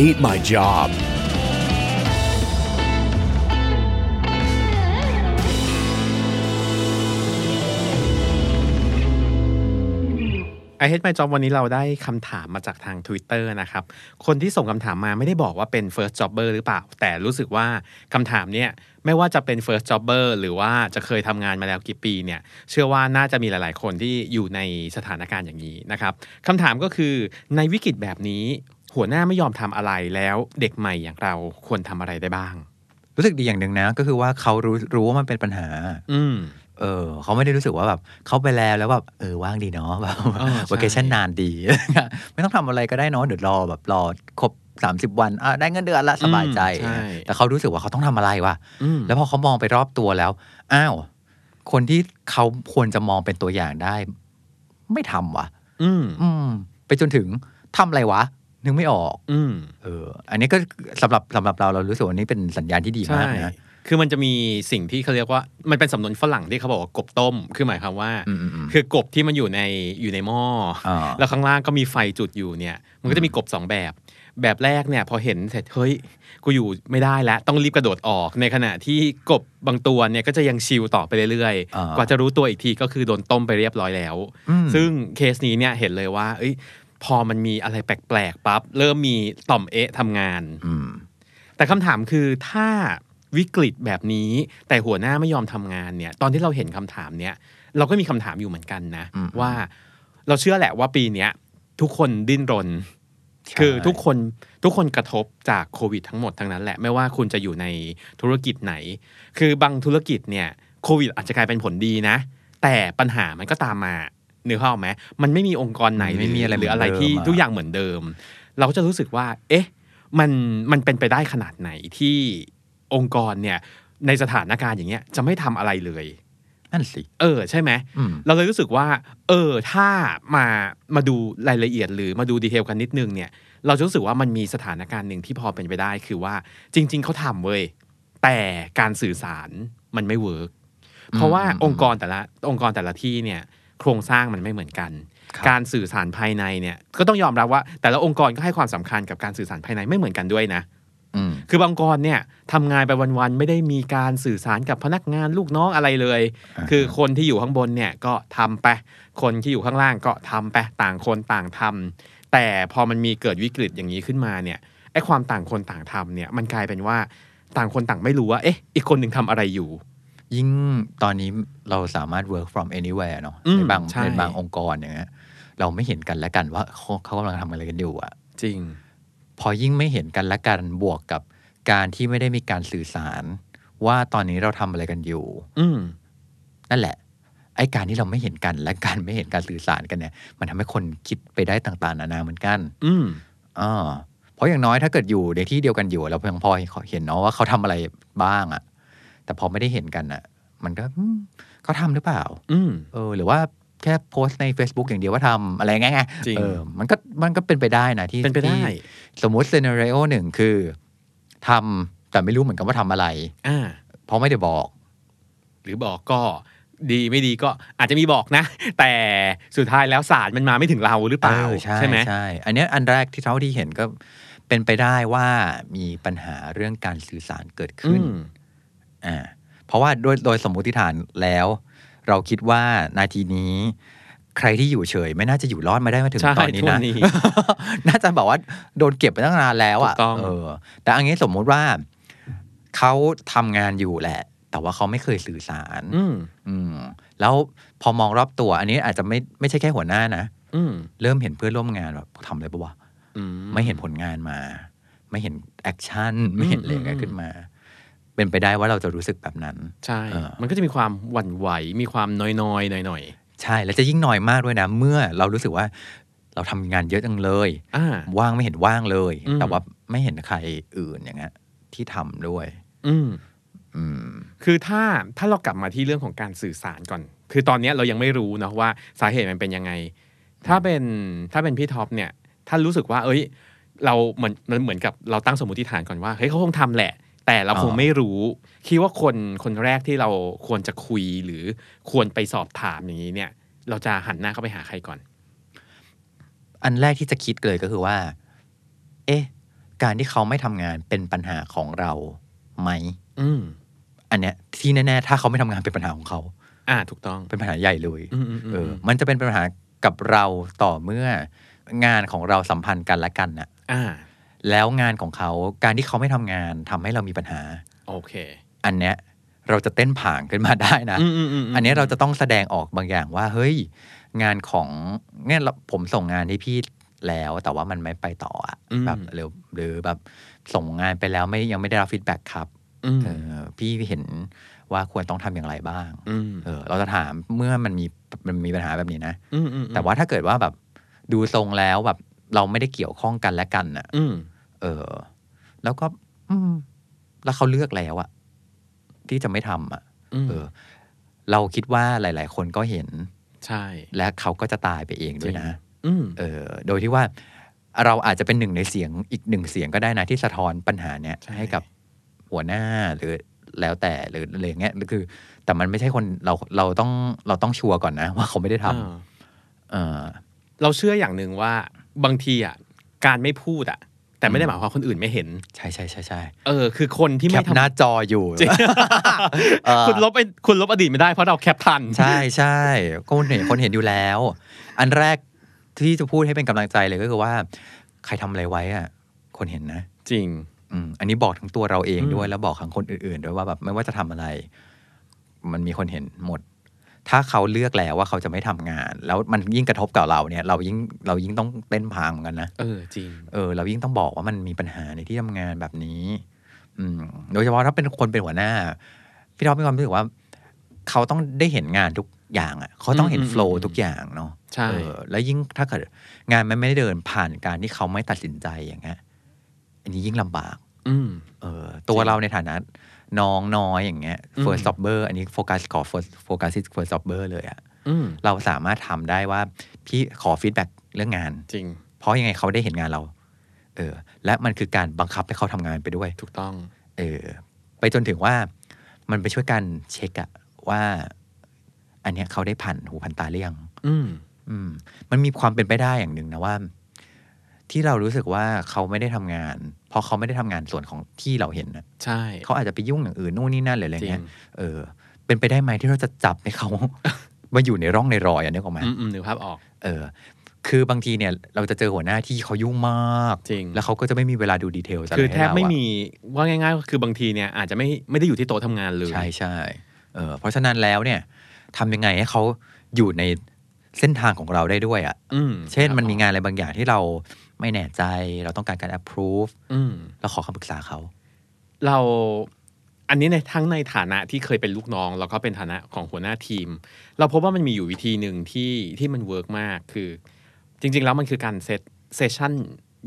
hate my job. I hate my job วันนี้เราได้คำถามมาจากทาง Twitter นะครับ คนที่ส่งคำถามมาไม่ได้บอกว่าเป็น first jobber หรือเปล่า แต่รู้สึกว่าคำถามเนี่ยไม่ว่าจะเป็น first jobber หรือว่าจะเคยทำงานมาแล้วกี่ปีเนี่ย เชื่อว่าน่าจะมีหลาย ๆ คนที่อยู่ในสถานการณ์อย่างนี้นะครับคำถามก็คือในวิกฤตแบบนี้ หัวหน้าไม่ยอมทำอะไรแล้วเด็กใหม่อย่างเราควรทำอะไรได้บ้าง รู้สึกดีอย่างหนึ่งนะ ก็คือว่าเขารู้รู้ว่ามันเป็นปัญหา อืมเออเขาไม่ได้รู้สึกว่าแบบเขาไปแล้วแล้วแบบเออว่างดีเนาะแบบเออใช่ว a เกชันนานดี ไม่ต้องทำอะไรก็ได้เนาะเดี๋ยวรอแบบรอครบ30วันอะได้เงินเดือนละสบายใจใช่แต่เขารู้สึกว่าเขาต้องทำอะไรวะอืมแล้วพอเขามองไปรอบตัวแล้ว อ้าว คนที่เขาควรจะมองเป็นตัวอย่างได้ ไม่ทำวะอืมอืมไปจนถึงทำอะไรวะ นึกไม่ออก อืมเออ อันนี้ก็สำหรับสำหรับเราเรารู้สึกว่านี่เป็นสัญญาณที่ดีมากนะคือมันจะมีสิ่งที่เขาเรียกว่ามันเป็นสำนวนฝรั่งที่เขาบอกว่ากบต้ม คือหมายความว่าอืมอืมอืมคือกบที่มันอยู่ในอยู่ในหม้ออาแล้วข้างล่างก็มีไฟจุดอยู่เนี่ย มันก็จะมีกบสองแบบ แบบแรกเนี่ยพอเห็นเสร็จเฮ้ยกูอยู่ไม่ได้แล้วต้องรีบกระโดดออกในขณะที่กบบางตัวเนี่ยก็จะยังชิลต่อไปเรื่อยอ่าๆกว่าจะรู้ตัวอีกทีก็คือโดนต้มไปเรียบร้อยแล้วอืมซึ่งเคสนี้เนี่ยเห็นเลยว่าเอ้ย พอมันมีอะไรแปลกๆปั๊บเริ่มมีต่อมเอะทำงานอืมแต่คำถามคือถ้าวิกฤตแบบนี้ แต่หัวหน้าไม่ยอมทำงานเนี่ย ตอนที่เราเห็นคำถามเนี้ยเราก็มีคำถามอยู่เหมือนกันนะอืมว่า เราเชื่อแหละว่าปีเนี้ยทุกคนดิ้นรนใช่คือทุกคนทุกคนกระทบจากโควิดทั้งหมดทั้งนั้นแหละไม่ว่าคุณจะอยู่ในธุรกิจไหน คือบางธุรกิจเนี่ยโควิดอาจจะกลายเป็นผลดีนะ แต่ปัญหามันก็ตามมา เนื้อเข้าพออกไหมมันไม่มีองค์กรไหนไม่มีอะไรหรืออะไรเหมือนเดิมที่อะทุกอย่างเหมือนเดิม เราก็จะรู้สึกว่า เอ๊ะ มันมันเป็นไปได้ขนาดไหนที่องค์กรเนี่ยในสถานการณ์อย่างเงี้ยจะไม่ทำอะไรเลยนั่นสิเออใช่ไหมอืมเราเลยรู้สึกว่า เออถ้ามามาดูรายละเอียดหรือมาดู detail กันนิดนึงเนี่ย เราจะรู้สึกว่ามันมีสถานการณ์หนึ่งที่พอเป็นไปได้คือว่า จริง ๆเขาทำเว้ยแต่การสื่อสารมันไม่ work เพราะว่าอืมองค์กรแต่ละองค์กรแต่ละที่เนี่ย โครงสร้างมันไม่เหมือนกันครับการสื่อสารภายในเนี่ยก็ต้องยอมรับว่า แต่ละองค์กรก็ให้ความสำคัญกับการสื่อสารภายในไม่เหมือนกันด้วยนะอืมคือบางองค์กรเนี่ยทำงานไปวันๆไม่ได้มีการสื่อสารกับพนักงานลูกน้องอะไรเลยอ่าฮะคือคนที่อยู่ข้างบนเนี่ยก็ทำไป คนที่อยู่ข้างล่างก็ทำไปต่างคนต่างทำแต่พอมันมีเกิดวิกฤตอย่างนี้ขึ้นมาเนี่ยไอ้ความต่างคนต่างทำเนี่ยมันกลายเป็นว่าต่างคนต่างไม่รู้ว่าเอ๊ะอีกคนหนึ่งทำอะไรอยู่ ยิ่งตอนนี้เราสามารถ work from anywhere เนาะอืมในบางใช่ในบางองค์กรอย่างเงี้ยเราไม่เห็นกันและกันว่าเขาเขากำลังทำอะไรกันอยู่อะจริง พอยิ่งไม่เห็นกันและกันบวกกับการที่ไม่ได้มีการสื่อสาร ว่าตอนนี้เราทำอะไรกันอยู่ อืมนั่นแหละ ไอ้การที่เราไม่เห็นกันและการไม่เห็นการสื่อสารกันเนี่ย มันทำให้คนคิดไปได้ต่างๆนานาเหมือนกัน อืมอ่าเพราะอย่างน้อยถ้าเกิดอยู่ในที่เดียวกันอยู่เราเพียงพอเห็นเนาะว่าเขาทำอะไรบ้างอะ แต่พอไม่ได้เห็นกันอะมันก็อืมเขาทำหรือเปล่า อืมเออ หรือว่าแค่โพสต์ใน Facebook อย่างเดียวว่าทำอะไรง่ายๆจริงเออมันก็มันก็เป็นไปได้นะที่เป็นไปได้ที่สมมุติ s ซ n น r ร o หนึ่งคือทำแต่ไม่รู้เหมือนกันว่าทำอะไรอ่าเพราะไม่ได้บอก หรือบอกก็ดีไม่ดีก็อาจจะมีบอกนะ แต่สุดท้ายแล้วสารมันมาไม่ถึงเราหรือเปล่าเออใช่ไหมใช่อันเนี้ยอันแรกที่เท่าที่เห็นก็เป็นไปได้ว่ามีปัญหาเรื่องการสื่อสารเกิดอืขึ้นม อ่าเพราะว่าโดยโดยสมมุติฐานแล้ว เราคิดว่านาทีนี้ ใครที่อยู่เฉย ไม่น่าจะอยู่รอดมาได้มาถึงใช่ตอนนี้ทุกวันะนนี้น่าจะบอกว่าโดนเก็บไปตั้งนานแล้วอะถูกต้องเออ แต่อันนี้สมมุติว่าเขาทำงานอยู่แหละ แต่ว่าเขาไม่เคยสื่อสารอืมอืมแล้วพอมองรอบตัว อันนี้อาจจะไม่ไม่ใช่แค่หัวหน้านะอืมเริ่มเห็นเพื่อนร่วมงานแบบทำอะไรปะวะอืไม่เห็นผลงานมา ไม่เห็นแอคชั่นไม่เห็นอะไรอย่างเงี้ยอืมขึ้นมา เป็นไปได้ว่าเราจะรู้สึกแบบนั้น ใช่เออมันก็จะมีความหวั่นไหว มีความน้อยๆหน่อยใช่ แล้วจะยิ่งน้อยมากด้วยนะ เมื่อเรารู้สึกว่าเราทำงานเยอะจังเลยอ่าว่างไม่เห็นว่างเลยอืมแต่ว่าไม่เห็นใครอื่นอย่างเงี้ยที่ทำด้วยอืมอืมคือถ้าถ้าเรากลับมาที่เรื่องของการสื่อสารก่อน คือตอนเนี้ยเรายังไม่รู้เนาะว่าสาเหตุมันเป็นยังไง ถ้าเป็นถ้าเป็นพี่ท็อปเนี่ย ถ้ารู้สึกว่า เอ้ย เราเหมือนมันเหมือนกับเราตั้งสมมติฐานก่อนว่า เฮ้ยเขาคงทำแหละ แต่เราคงอ๋อไม่รู้ คิดว่าคนคนแรกที่เราควรจะคุยหรือควรไปสอบถามอย่างนี้เนี่ย เราจะหันหน้าเข้าไปหาใครก่อน อันแรกที่จะคิดเลยก็คือว่า เอ๊ะ การที่เขาไม่ทำงานเป็นปัญหาของเราไหมอืมอันเนี้ยที่แน่ๆถ้าเขาไม่ทำงานเป็นปัญหาของเขา อ่า ถูกต้องเป็นปัญหาใหญ่เลยอืมอืมอืมเออ มันจะเป็นปัญหากับเราต่อเมื่องานของเราสัมพันธ์กันและกันน่ะ อ่า แล้วงานของเขาการที่เขาไม่ทำงานทำให้เรามีปัญหา โอเค อันเนี้ยเราจะเต้นผางขึ้นมาได้นะอืมอืมอืมอันเนี้ยเราจะต้องแสดงออกบางอย่างว่า เฮ้ย งานของเนี่ยเราผมส่งงานให้พี่แล้ว แต่ว่ามันไม่ไปต่ออะอืมแบบหรือหรือแบบส่งงานไปแล้วไม่ยังไม่ได้รับฟีดแบ็กครับอืมเออพี่เห็นว่าควรต้องทำอย่างไรบ้างอืมเออ เราจะถามเมื่อมันมีมันมีปัญหาแบบนี้นะอืมอืมแต่ว่าถ้าเกิดว่าแบบดูทรงแล้วแบบเราไม่ได้เกี่ยวข้องกันและกันอะอืม เออ แล้วก็อืมแล้วเขาเลือกแล้วอะที่จะไม่ทำอะอืมเออ เราคิดว่าหลาย ๆ คนก็เห็น ใช่ และเขาก็จะตายไปเองด้วยนะอืมเออ โดยที่ว่าเราอาจจะเป็นหนึ่งในเสียงอีกหนึ่งเสียงก็ได้นะที่สะท้อนปัญหาเนี้ยใช่ให้กับหัวหน้าหรือแล้วแต่หรืออะไรอย่างเงี้ยหรือคือ แต่มันไม่ใช่คนเราเราต้องเราต้องชัวร์ก่อนนะ ว่าเขาไม่ได้ทำอ่าเออเราเชื่ออย่างหนึ่งว่าบางทีอะการไม่พูดอะ แต่ไม่ได้หมายความว่าคนอื่นไม่เห็น ใช่ใช่ใช่ใช่เออคือคนที่แคไม่ปทำหน้าจออยู่จริงเออคุณลบไอ้คุณลบอดีตไม่ได้เพราะเราแคปทัน ใช่ใช่คนเห็นคนเห็นอยู่แล้ว อันแรกที่จะพูดให้เป็นกำลังใจเลยก็คือว่า ใครทำอะไรไว้อะคนเห็นนะ จริงอืมอันนี้บอกทั้งตัวเราเองอืมด้วยแล้วบอกทั้งคนอื่นๆด้วยว่าแบบไม่ว่าจะทำอะไร มันมีคนเห็นหมด ถ้าเขาเลือกแล้วว่าเขาจะไม่ทำงาน แล้วมันยิ่งกระทบกับเราเนี่ย เรายิ่งเรายิ่งต้องเต้นพางเหมือนกันนะเออจริงเออ เรายิ่งต้องบอกว่ามันมีปัญหาในที่ทำงานแบบนี้ อืม โดยเฉพาะถ้าเป็นคนเป็นหัวหน้า พี่ท็อปมีความรู้สึกว่า เขาต้องได้เห็นงานทุกอย่างอะ เขาต้องเห็นอืมอืมโฟล์อืมทุกอย่างเนาะใช่เออแล้วยิ่งถ้าเกิดงานมันไม่ได้เดินผ่านการที่เขาไม่ตัดสินใจอย่างเงี้ยอันนี้ยิ่งลำบาก อืมเออ ตัวจริงเราในฐานะ น้องน้อยอย่างเงี้ยอืม first jobber อันนี้โฟกัสขอ first focus ที่ first jobber เลยอะอืมเราสามารถทำได้ว่าพี่ขอ feedback เรื่องงานจริง เพราะยังไงเขาได้เห็นงานเรา เออ และมันคือการบังคับให้เขาทำงานไปด้วย ถูกต้อง เออ ไปจนถึงว่ามันไปช่วยกันเช็กอะว่า อันเนี้ยเขาได้ผ่านหูผ่านตาหรือยังอืม อืม มันมีความเป็นไปได้อย่างหนึ่งนะว่า ที่เรารู้สึกว่าเขาไม่ได้ทำงาน เพราะเขาไม่ได้ทำงานส่วนของที่เราเห็นนะใช่เขาอาจจะไปยุ่งอย่างอื่นนู่นนี่นั่นหรืออะไรจริเงี้งยเออ เป็นไปได้ไหมที่เราจะจับให้เขามาอยู่ในร่องในรอยอันนี้ออกไหมอืมอืมนึกภาพออก เออ คือบางทีเนี่ย เราจะเจอหัวหน้าที่เขายุ่งมากจริงแล้วเขาก็จะไม่มีเวลาดูดีเทลอะไรคือให้แทบเราไม่อะมีว่าง่ายๆก็คือบางทีเนี่ยอาจจะไม่ไม่ได้อยู่ที่โต๊ะทำงานเลยใช่ใช่เออเพราะฉะนั้นแล้วเนี่ยทำยังไงให้เขาอยู่ในเส้นทางของเราได้ด้วยอะ่ะอืมเช่นมันมีงานอะไรบางอย่างที่เรา ไม่แน่ใจเราต้องการการ approve อืมเราขอคำปรึกษาเขา เราอันนี้ในทั้งในฐานะที่เคยเป็นลูกน้อง แล้วก็เป็นฐานะของหัวหน้าทีม เราพบว่ามันมีอยู่วิธีหนึ่งที่ที่มัน work มากคือ จริง ๆ แล้วมันคือการ set session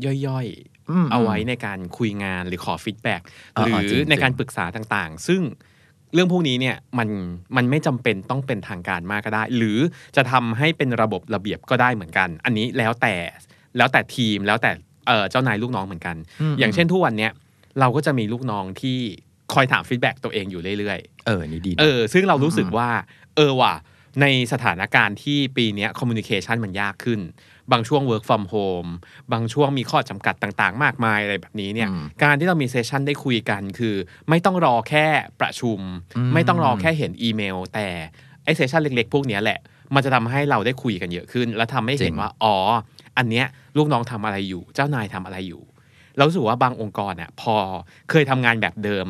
ย่อยอืมๆเอาไว้ในการคุยงานหรือขอ feedbackอ่าหรือจริงๆในการปรึกษาต่างๆ ซึ่งเรื่องพวกนี้เนี่ยมันมันไม่จำเป็นต้องเป็นทางการมากก็ได้ หรือจะทำให้เป็นระบบระเบียบก็ได้เหมือนกัน อันนี้แล้วแต่ แล้วแต่ทีมแล้วแต่เอ่อเจ้านายลูกน้องเหมือนกันอืมอย่างเช่นทุกวันเนี้ยเราก็จะมีลูกน้องที่คอยถาม feedback ตัวเองอยู่เรื่อยเออ นี่ดีนะๆเออ ซึ่งเรารู้สึกว่า เออว่ะ ในสถานการณ์ที่ปีเนี้ย communication มันยากขึ้น บางช่วง work from home บางช่วงมีข้อจำกัดต่างๆ มากมายอะไรแบบนี้เนี่ยอืมการที่เรามีเซสชันได้คุยกันคือ ไม่ต้องรอแค่ประชุมอืมไม่ต้องรอแค่เห็นอีเมล แต่ไอเซสชันเล็กๆ พวกเนี้ยแหละ มันจะทำให้เราได้คุยกันเยอะขึ้น และทำให้เห็นว่า อ๋อ อันเนี้ยลูกน้องทำอะไรอยู่ เจ้านายทำอะไรอยู่เรารู้สึกว่าบางองค์กรเนี่ยพอเคยทำงานแบบเดิม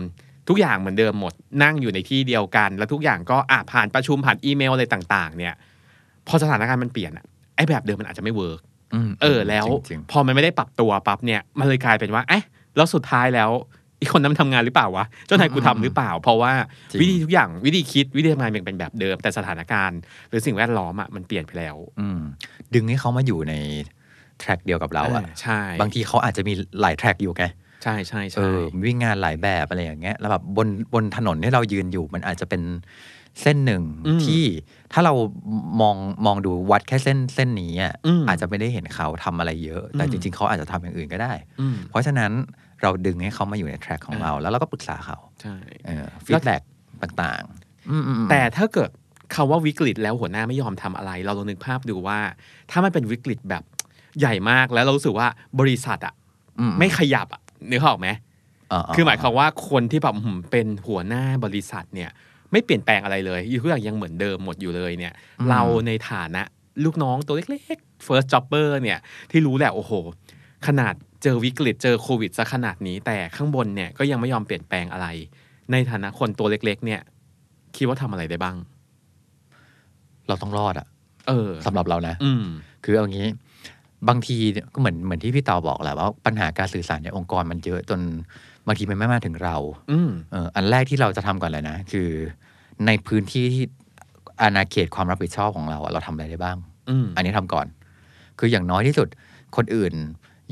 ทุกอย่างเหมือนเดิมหมดนั่งอยู่ในที่เดียวกัน แล้วทุกอย่างก็อะผ่านประชุมผ่านอีเมลอะไรต่าง ๆ เนี่ย พอสถานการณ์มันเปลี่ยนอะไอ้แบบเดิมมันอาจจะไม่ work อืมเออแล้วจริงพอมันไม่ได้ปรับตัวปั๊บเนี่ยมันเลยกลายเป็นว่าเอ๊ะแล้วสุดท้ายแล้วอีกคนนั้นมันทำงานหรือเปล่าวะเจ้านายกูทำหรือเปล่า เพราะว่าจริงวิธีทุกอย่างวิธีคิดวิธีทำงานยังเป็นแบบเดิม แต่สถานการณ์ หรือสิ่งแวดล้อมอะมันเปลี่ยนไปแล้วๆอืมดึงให้เขามาอยู่ใน track เดียวกับเราอะเออใช่บางทีเขาอาจจะมีหลาย track อยู่ไงใช่ใช่เออใช่วิ่งงานหลายแบบอะไรอย่างเงี้ยแล้วแบบบนบนถนนที่เรายืนอยู่มันอาจจะเป็นเส้นหนึ่งที่ถ้าเรามองมองดูวัดแค่เส้นเส้นนี้อะอาจจะไม่ได้เห็นเขาทำอะไรเยอะ แต่จริง ๆ เขาอาจจะทำอย่างอื่นก็ได้อืมเพราะฉะนั้นเราดึงให้เขามาอยู่ใน track ของเรา แล้วเราก็ปรึกษาเขาใช่ feedback ต่างๆอืมอืมอืมแต่ถ้าเกิดคำว่าวิกฤตแล้วหัวหน้าไม่ยอมทำอะไร เราลองนึกภาพดูว่า ถ้ามันเป็นวิกฤตแบบ ใหญ่มากแล้วเรารู้สึกว่าบริษัทอะอืมไม่ขยับอะนึกออกไหมคือหมายความว่าคนที่แบบหืมเป็นหัวหน้าบริษัทเนี่ย ไม่เปลี่ยนแปลงอะไรเลยอยู่ทุกอย่างยังเหมือนเดิมหมดอยู่เลยเนี่ย เราในฐานะลูกน้องตัวเล็กๆ first jobber เนี่ยที่รู้แหละโอ้โห ขนาดเจอวิกฤตเจอโควิดซะขนาดนี้ แต่ข้างบนเนี่ยก็ยังไม่ยอมเปลี่ยนแปลงอะไร ในฐานะคนตัวเล็ก ๆ เนี่ย คิดว่าทำอะไรได้บ้าง เราต้องรอดอะเออสำหรับเรานะ อืมคือเอางี้ บางทีเนี่ยก็เหมือนเหมือนที่พี่เตาบอกแหละว่าปัญหาการสื่อสารในองค์กรมันเยอะจนบางทีมันไม่มาถึงเราอืมเอออันแรกที่เราจะทำก่อนเลยนะ คือในพื้นที่ที่อาณาเขตความรับผิดชอบของเราอะเราทำอะไรได้บ้างอืมอันนี้ทำก่อน คืออย่างน้อยที่สุดคนอื่น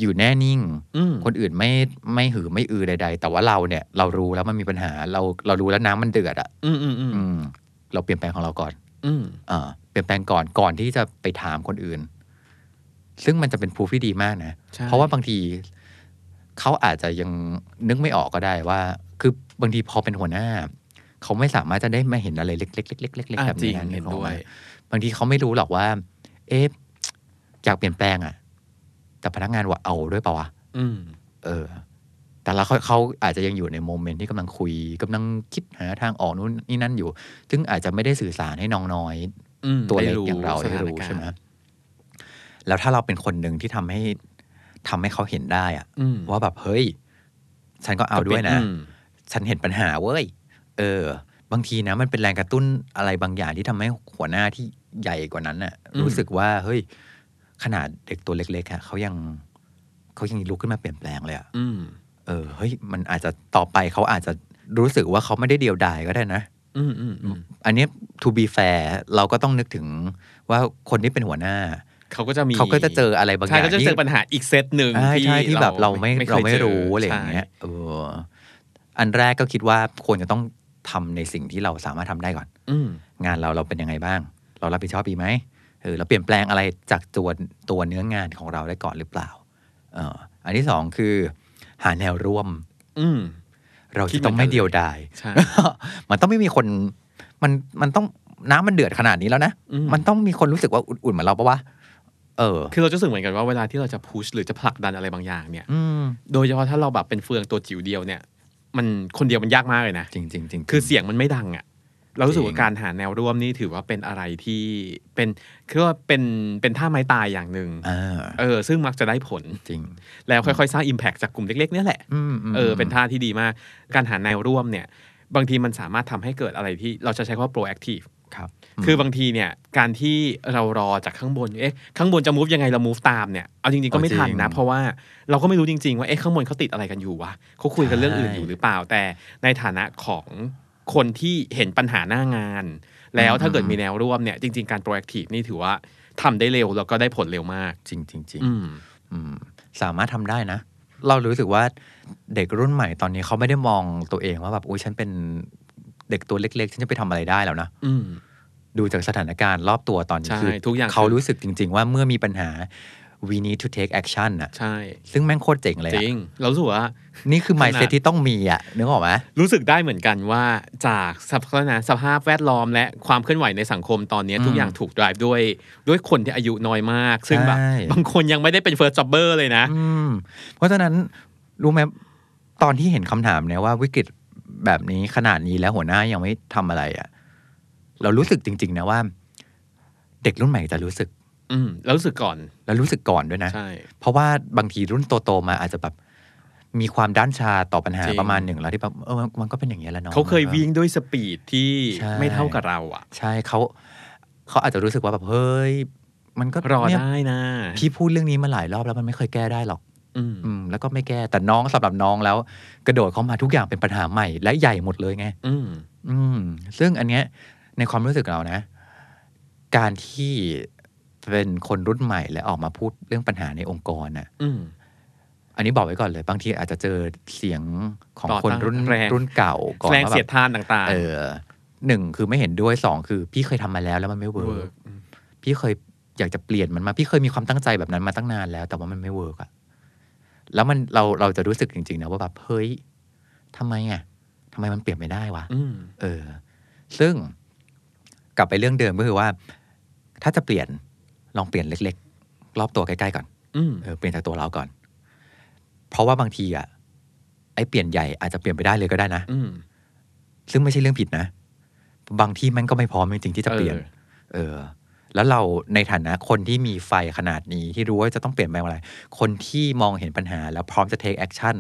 อยู่แน่นิ่งอืมคนอื่นไม่ไม่หือไม่อือใด ๆ แต่ว่าเราเนี่ย เรารู้แล้วมันมีปัญหา เราเรารู้แล้วน้ำมันเดือดอะอืมอืมอืมอืมเราเปลี่ยนแปลงของเราก่อนอืมอ่าเปลี่ยนแปลงก่อนก่อนที่จะไปถามคนอื่น ซึ่งมันจะเป็นพูฟที่ดีมากนะใช่เพราะว่าบางทีเขาอาจจะยังนึกไม่ออกก็ได้ว่า คือบางทีพอเป็นหัวหน้า เขาไม่สามารถจะได้มาเห็นอะไรเล็กๆเล็กๆเล็กๆอะแบบจรินี้งนะเห็นกออกด้วไหมยบางทีเขาไม่รู้หรอกว่า เอ๊ะอยากเปลี่ยนแปลงอะแต่พนักงานว่าเอาด้วยเปล่าวะอืมเออ แต่ละเขาเขาอาจจะยังอยู่ในโมเมนต์ที่กำลังคุยกำลังคิดหาทางออกนู้นนี่นั่นอยู่ ซึ่งอาจจะไม่ได้สื่อสารให้น้องน้อยอืมตัวเล็กได้อย่างเราสได้ถนรู้กาใช่ไหมณ์ แล้วถ้าเราเป็นคนหนึ่งที่ทำให้ทำให้เขาเห็นได้อะอืมว่าแบบเฮ้ย ฉันก็เอาด้วยนะอืมฉันเห็นปัญหาเว้ย เออ บางทีนะ มันเป็นแรงกระตุ้นอะไรบางอย่างที่ทำให้หัวหน้าที่ใหญ่กว่านั้นน่ะอืมรู้สึกว่าเฮ้ย ขนาดเด็กตัวเล็กๆอะเขายังเขายังลุกขึ้นมาเปลี่ยนแปลงเลยอะอืมเออเฮ้ยมันอาจจะต่อไปเขาอาจจะรู้สึกว่าเขาไม่ได้เดียวดายก็ได้นะอืมอืมอืมอันเนี้ย to be fair เราก็ต้องนึกถึงว่าคนที่เป็นหัวหน้า เขาก็จะมีเขาก็จะเจออะไรบางอใช่ย่างก็จะที่เจอปัญหาอีกเซตหนึ่งใช่ใช่ที่แบบเราไม่คเรายไม่จอรู้อะไรอย่างเงี้ยใช่เอออันแรกก็คิดว่าควรจะต้องทำในสิ่งที่เราสามารถทำได้ก่อนอืมงานเราเราเป็นยังไงบ้าง เรารับผิดชอบดีไหมเออเราเปลี่ยนแปลงอะไรจากตัวตัวเนื้องานของเราได้ก่อนหรือเปล่าเอออันที่สองคือ หาแนวร่วม อืมเราคิดจะเหมืต้ออนงกันไม่เดียวดายใช่มันต้องไม่มีคนมันมันต้องน้ำมันเดือดขนาดนี้แล้วนะอืมมันต้องมีคนรู้สึกว่าอุ่นๆเหมือนเราปะวะ เออ คือเราจะรู้สึกเหมือนกันว่าเวลาที่เราจะพุชหรือจะผลักดันอะไรบางอย่างเนี่ยอืมโดยเฉพาะถ้าเราแบบเป็นเฟืองตัวจิ๋วเดียวเนี่ย มันคนเดียวมันยากมากเลยนะจริงจริงจริงคือเสียงมันไม่ดังอะ่ะเรารู้สึกจริว่างการหาแนวร่วมนี่ถือว่าเป็นอะไรที่เป็นคือว่าเป็นเป็นท่าไม้ตายอย่างหนึ่งอ่าเออ ซึ่งมักจะได้ผลจริง แล้วค่อยๆ สร้าง Impact จากกลุ่มเล็กๆเนี่ยแหละอืมมเออเป็นท่าที่ดีมาก การหาแนวร่วมเนี่ย บางทีมันสามารถทำให้เกิดอะไรที่เราจะใช้คำว่า proactive ครับ คือบางทีเนี่ยการที่เรารอจากข้างบน เอ๊ะ ข้างบนจะ move ยังไงเรา move ตามเนี่ย เอาจริงๆก็ไม่ทันนะ เพราะว่าเราก็ไม่รู้จริง ๆ ว่า เอ๊ะ ข้างบนเขาติดอะไรกันอยู่วะเขาคุยกันเรื่องอื่นอยู่หรือเปล่า แต่ในฐานะของคนที่เห็นปัญหาหน้างาน แล้วถ้าเกิดมีแนวร่วมเนี่ย จริง ๆ การ proactive นี่ถือว่าทำได้เร็วแล้วก็ได้ผลเร็วมาก จริงจริงจริงอืมอืมสามารถทำได้นะ เรารู้สึกว่าเด็กรุ่นใหม่ตอนนี้เขาไม่ได้มองตัวเองว่าแบบอุ้ยฉันเป็น เด็กตัวเล็กๆ ฉันจะไปทำอะไรได้แล้วนะอืมดูจากสถานการณ์รอบตัวตอนนี้ใช่คือทุกอย่างเขาคือรู้สึกจริง ๆ ว่าเมื่อมีปัญหา we need to take action น่ะใช่ ซึ่งแม่งโคตรเจ๋งเลยจอะริง เรารู้สึกว่า นี่คือขนาด mindset ที่ต้องมีอะนึกออกไหมรู้สึกได้เหมือนกันว่าจากสภาพนะสภาพแวดล้อมและความเคลื่อนไหวในสังคมตอนนี้อืมทุกอย่างถูก drive ด้วย ด้วยคนที่อายุน้อยมาก ซึ่งแบบใช่บางคนยังไม่ได้เป็น first jobber เลยนะอืมเพราะฉะนั้นรู้ไหมตอนที่เห็นคำถามเนี่ยว่าวิกฤต แบบนี้ขนาดนี้แล้วหัวหน้ายังไม่ทำอะไรอะ เรารู้สึกจริง ๆ นะว่า เด็กรุ่นใหม่จะรู้สึก อืมแล้วรู้สึกก่อน แล้วรู้สึกก่อนด้วยนะใช่เพราะว่าบางทีรุ่นโตๆมาอาจจะแบบมีความด้านชาต่อปัญหาจริงประมาณหนึ่งแล้วที่แบบเออมันก็เป็นอย่างนี้ยแหละเนาะเขาเคยวิ่งด้วยสปีดที่ใช่ไม่เท่ากับเราอะ ใช่เขาเขาอาจจะรู้สึกว่าแบบเฮ้ยมันก็รอเนี่ยได้นะ พี่พูดเรื่องนี้มาหลายรอบแล้วมันไม่เคยแก้ได้หรอก อืมอืมแล้วก็ไม่แก้แต่น้องสำหรับน้องแล้ว กระโดดเข้ามาทุกอย่างเป็นปัญหาใหม่ และใหญ่หมดเลยไง อืมอืมซึ่งอันเนี้ยในความรู้สึกเรานะ การที่เป็นคนรุ่นใหม่และออกมาพูดเรื่องปัญหาในองค์กรน่ะอืมอันนี้บอกไว้ก่อนเลย บางทีอาจจะเจอเสียงของต่อคนต้านรุ่นแรงรุ่นเก่าก่อนแรงว่าเสียดแบบทานต่างๆ เออหนึ่งคือไม่เห็นด้วยสองคือ พี่เคยทำมาแล้วแล้วมันไม่เวิเวิร์ร์กกอืมพี่เคยอยากจะเปลี่ยนมันมา พี่เคยมีความตั้งใจแบบนั้นมาตั้งนานแล้ว แต่ว่ามันไม่เวิร์กอะ แล้วมันเราเราจะรู้สึกจริง ๆ นะว่าแบบเฮ้ยทำไมอะทำไมมันเปลี่ยนไม่ได้วะอืมเออ ซึ่งกลับไปเรื่องเดิมก็คือว่า ถ้าจะเปลี่ยนลองเปลี่ยนเล็ก ๆ รอบตัวใกล้ๆก่อนอืมเออเปลี่ยนจากตัวเราก่อน เพราะว่าบางทีอะไอ้เปลี่ยนใหญ่อาจจะเปลี่ยนไปได้เลยก็ได้นะอืมซึ่งไม่ใช่เรื่องผิดนะ บางที่มันก็ไม่พร้อมจริงๆที่จะเปลี่ยน เออเออ แล้วเราในฐานะคนที่มีไฟขนาดนี้ที่รู้ว่าจะต้องเปลี่ยนแปลงอะไร คนที่มองเห็นปัญหา แล้วพร้อมจะ take action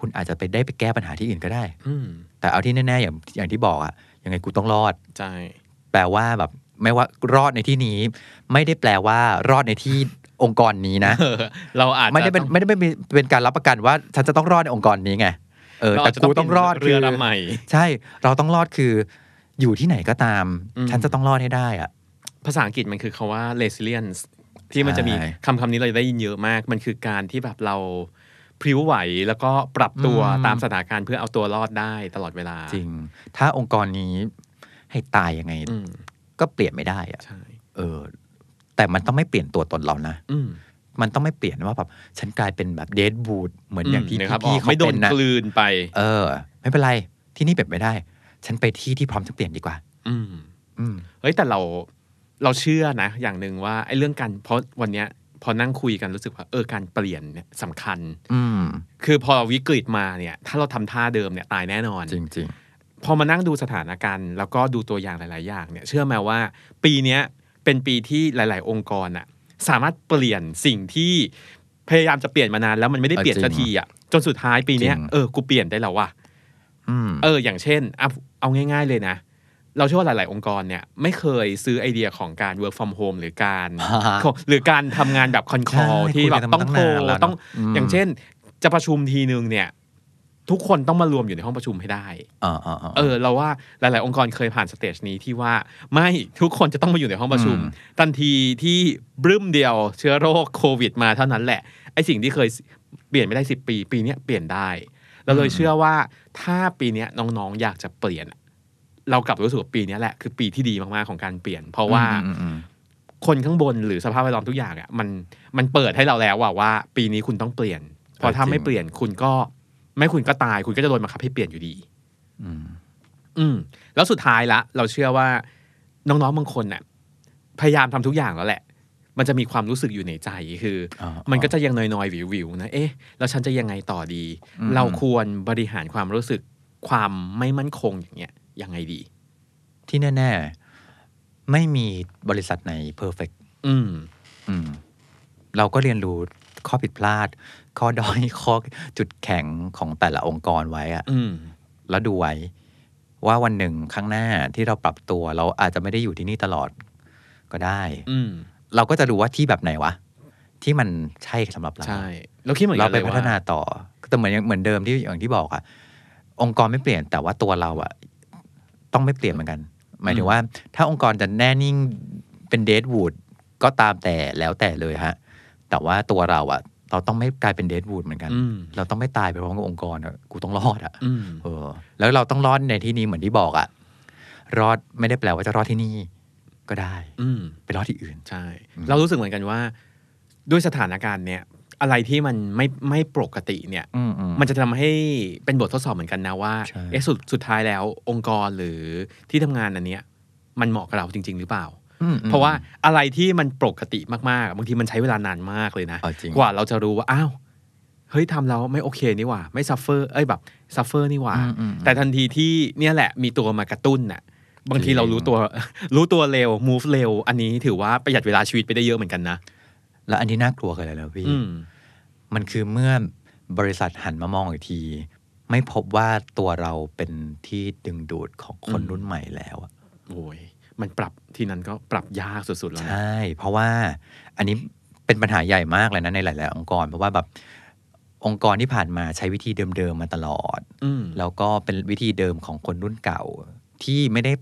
คุณอาจจะไปได้ไปแก้ปัญหาที่อื่นก็ได้ อืมแต่เอาที่แน่ๆอย่างอย่างที่บอกอะยังไงกูต้องรอด ใช่ แปลว่าแบบไม่ว่ารอดในที่นี้ ไม่ได้แปลว่ารอดในที่องค์กรนี้นะ เออเราอาจจะไม่ได้เป็นต้องไม่ได้เป็นเป็นการรับประกันว่าฉันจะต้องรอดในองค์กรนี้ไงเออเราแต่อาจจะกูต้องรอดเรือคือลำใหม่ ใช่ เราต้องรอดคือ อยู่ที่ไหนก็ตาม อืม ฉันจะต้องรอดให้ได้อะ ภาษาอังกฤษมันคือคาว่า resilience ที่มันจะมีใช่คำคำนี้เราจะได้ยินเยอะมาก มันคือการที่แบบเราพริ้วไหวแล้วก็ปรับตัวอืมตามสถานการณ์เพื่อเอาตัวรอดได้ตลอดเวลา จริง ถ้าองค์กรนี้ให้ตายยังไงอืมก็เปลี่ยนไม่ได้อะใช่เออ แต่มันต้องไม่เปลี่ยนตัวตนเรานะอืมมันต้องไม่เปลี่ยนว่าแบบฉันกลายเป็นแบบเดดบูดเหมือนอย่างที่นะครับพี่อ๋ๆอเขาไม่โดเป็นนนะกลืนไป เออ ไม่เป็นไรที่นี่เปลี่ยนไม่ได้ ฉันไปที่ที่พร้อมจะเปลี่ยนดีกว่า อืมอืมเฮ้ยแต่เรา เราเชื่อนะ อย่างหนึ่งว่าไอ้เรื่องการเพราะวันเนี้ยพอนั่งคุยกันรู้สึกว่าเออการเปลี่ยนเนี่ยสำคัญ อืมคือพอวิกฤตมาเนี่ย ถ้าเราทำท่าเดิมเนี่ยตายแน่นอน จริง พอมานั่งดูสถานการณ์ แล้วก็ดูตัวอย่างหลาย ๆ อย่างเนี่ย เชื่อไหมว่า ปีเนี้ยเป็นปีที่หลาย ๆ องค์กรอะสามารถเปลี่ยนสิ่งที่พยายามจะเปลี่ยนมานานแล้วมันไม่ได้เปลี่ยนสักทีอะจนสุดท้ายปีเนี้ยจริง เออกูเปลี่ยนได้แล้วว่ะๆอืม เอออย่างเช่นเอาเอาง่าย ๆ เลยนะ เราเชื่อว่าหลาย ๆ องค์กรเนี่ยไม่เคยซื้อไอเดียของการ work from home หรือการ หรือการทำงานแบบ con call ใช่ที่แบบคุยกันต้องโทรมาตั้งนานแล้วเนอะต้องอืมอย่างเช่น จะประชุมทีนึงเนี่ยทุกคนต้องมารวมอยู่ในห้องประชุมให้ได้อ่าอ่าอ่าเออ เราว่าหลาย ๆ องค์กรเคยผ่าน stage นี้ที่ว่าไม่ทุกคนจะต้องมาอยู่ในห้องประชุมอืมทันทีที่บรึ้มเดียวเชื้อโรคโควิด มาเท่านั้นแหละไอสิ่งที่เคยเปลี่ยนไม่ได้สิปี ปีเนี้ยเปลี่ยนได้ เราเลยเชื่อว่าถ้าปีเนี้ยน้อง ๆ อยากจะเปลี่ยน เรากลับรู้สึกว่าปีเนี้ยแหละคือปีที่ดีมากๆของการเปลี่ยน เพราะว่าอืมอืมคนข้างบนหรือสภาพแวดล้อมทุกอย่างอะมันมันเปิดให้เราแล้วว่าว่า ปีนี้คุณต้องเปลี่ยน เพราะถ้าไม่เปลี่ยนคุณก็ ไม่คุณก็ตาย คุณก็จะโดนบังคับให้เปลี่ยนอยู่ดี อืม อืม แล้วสุดท้ายละ เราเชื่อว่าน้องๆบางคนเนี่ยพยายามทำทุกอย่างแล้วแหละ มันจะมีความรู้สึกอยู่ในใจคือออมันก็จะยังนอยๆวิวๆนะเอ๊ะแล้วฉันจะยังไงต่อดีอืมเราควรบริหารความรู้สึกความไม่มั่นคงอย่างเงี้ย ยังไงดี ที่แน่ ๆ ไม่มีบริษัทไหนเพอร์เฟกอืม อืม เราก็เรียนรู้ข้อผิดพลาด ข้อด้อยข้อจุดแข็งของแต่ละองค์กรไว้อะอืม แล้วดูไว้ ว่าวันหนึ่งข้างหน้าที่เราปรับตัว เราอาจจะไม่ได้อยู่ที่นี่ตลอดก็ได้ อืม เราก็จะรู้ว่าที่แบบไหนวะ ที่มันใช่สำหรับเรา ใช่ เราคิดเหมือนเรากันไปเลยพัว่าฒนาต่อ แต่เหมือนเหมือนเดิมที่อย่างที่บอกอะองค์กรไม่เปลี่ยนแต่ว่าตัวเราอะ ต้องไม่เปลี่ยนเหมือนกัน หมายถึงว่า ถ้าองค์กรจะแน่นิ่งเป็นเดดวูดก็ตามแต่แล้วแต่เลยฮะ แต่ว่าตัวเราอะเราต้องไม่กลายเป็นเดดวูดเหมือนกันอืมเราต้องไม่ตายไปพร้อมกับองค์กรอะกูต้องรอดอะอืมเออ แล้วเราต้องรอดในที่นี้เหมือนที่บอกอะรอดไม่ได้แปลว่าจะรอดที่นี่ก็ได้ อืมไปรอดที่อื่น ใช่อืมเรารู้สึกเหมือนกันว่า ด้วยสถานการณ์เนี่ย อะไรที่มันไม่ไม่ปกติเนี่ยอืมอืมมันจะทำให้เป็นบททดสอบเหมือนกันนะว่าใช่เอะสุดสุดท้ายแล้วองค์กรหรือที่ทำงานอันเนี้ยมันเหมาะกับเราจริง ๆ หรือเปล่าอืมอืมเพราะว่าอะไรที่มันปกติมากๆบางทีมันใช้เวลานานมากเลยนะเอาจริงกว่าเราจะรู้ว่าอ้าวเฮ้ยทำแล้วไม่โอเคนี่หว่า ไม่ suffer เอ้ยแบบ suffer นี่หว่าอืมอืมแต่ทันทีที่เนี่ยแหละมีตัวมากระตุ้นน่ะบางทีจริงเรารู้ตัวรู้ตัวเร็ว move เร็ว อันนี้ถือว่าประหยัดเวลาชีวิตไปได้เยอะเหมือนกันนะ แล้วอันที่น่ากลัวกันเลยนะพี่อืมมันคือเมื่อบริษัทหันมามองอีกที ไม่พบว่าตัวเราเป็นที่ดึงดูดของคนอืมรุ่นใหม่แล้วอะโอ้ยมันปรับทีนั้นก็ปรับยากสุดๆแล้วใช่นะเพราะว่าอันนี้เป็นปัญหาใหญ่มากเลยนะในหลาย ๆ องค์กร เพราะว่าแบบองค์กรที่ผ่านมาใช้วิธีเดิม ๆ มาตลอดอืมแล้วก็เป็นวิธีเดิมของคนรุ่นเก่าที่ไม่ได้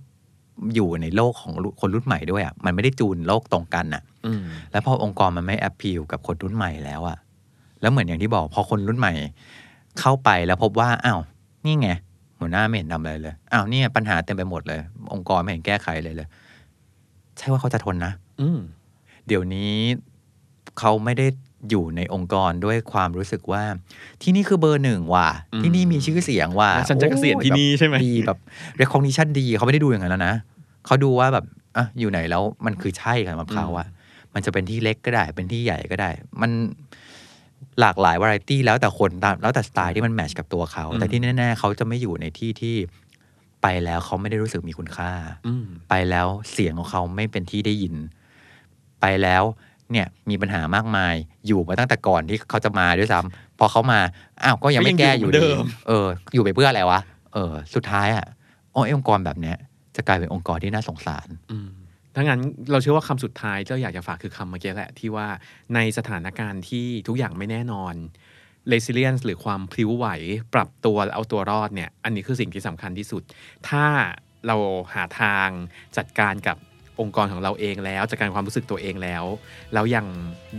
อยู่ในโลกของคนรุ่นใหม่ด้วยอะมันไม่ได้จูนโลกตรงกันอะอืมแล้วพอองค์กรมันไม่แอพพิลกับคนรุ่นใหม่แล้วอะแล้วเหมือนอย่างที่บอกพอคนรุ่นใหม่ เข้าไปแล้วพบว่าอ้าวนี่ไงหัวหน้าไม่เห็นทำอะไรเลยอ้าวเนี่ยปัญหาเต็มไปหมดเลย องค์กรไม่เห็นแก้ไขเลยเลย ใช่ว่าเขาจะทนนะ อืมเดี๋ยวนี้เขาไม่ได้ อยู่ในองค์กรด้วยความรู้สึกว่า ที่นี่คือเบอร์หนึ่งว่ะอืมที่นี่มีชื่อเสียงว่ะแล้วฉันจะเกษียณที่นี่ใช่ไหมดีแบบ recognition ดีเขาไม่ได้ดูอย่างนั้นแล้วนะเขาดูว่าแบบอะอยู่ไหนแล้วมันคือใช่สำหรับเขาอะมันจะเป็นที่เล็กก็ได้ เป็นที่ใหญ่ก็ได้ มันหลากหลายวาไรตี้แล้วแต่คนตามแล้วแต่สไตล์ที่มันแมทช์กับตัวเขา แต่ที่แน่ ๆ เขาจะไม่อยู่ในที่ที่ไปแล้วเขาไม่ได้รู้สึกมีคุณค่าอืมไปแล้วเสียงของเขาไม่เป็นที่ได้ยิน ไปแล้ว เนี่ยมีปัญหามากมายอยู่มาตั้งแต่ก่อนที่เขาจะมาด้วยซ้ำพอเขามาอ้าวก็ยังไม่แก้อยู่ก็ยังอยู่ดีเหมือนเดิมเออ อยู่ไปเพื่ออะไรวะเออ สุดท้ายอะอ๋อไอ้องค์กรแบบเนี้ยจะกลายเป็นองค์กรที่น่าสงสารอืมถ้างั้นเราเชื่อว่าคำสุดท้ายที่เราอยากจะฝากคือคำเมื่อกี้แหละที่ว่าในสถานการณ์ที่ทุกอย่างไม่แน่นอน resilience หรือความพลิ้วไหว ปรับตัวและเอาตัวรอดเนี่ย อันนี้คือสิ่งที่สำคัญที่สุด ถ้าเราหาทางจัดการกับ องค์กรของเราเองแล้วจัดการความรู้สึกตัวเองแล้ว แล้วยัง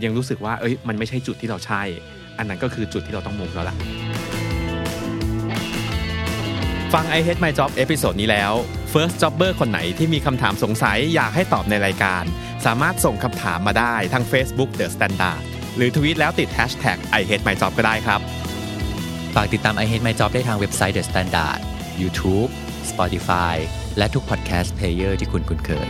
ยังรู้สึกว่า เอ้ยมันไม่ใช่จุดที่เราใช่ อันนั้นก็คือจุดที่เราต้องมุ่งแล้วล่ะ ฟัง I Hate My Job episode นี้แล้ว First Jobber คนไหนที่มีคำถามสงสัยอยากให้ตอบในรายการ สามารถส่งคำถามมาได้ทาง Facebook The Standard หรือทวีตแล้วติด Hashtag I Hate My Job ก็ได้ครับฝากติดตาม I Hate My Job ได้ทางเว็บไซต์ The Standard YouTube Spotify และทุก podcast player ที่คุณคุ้นเคย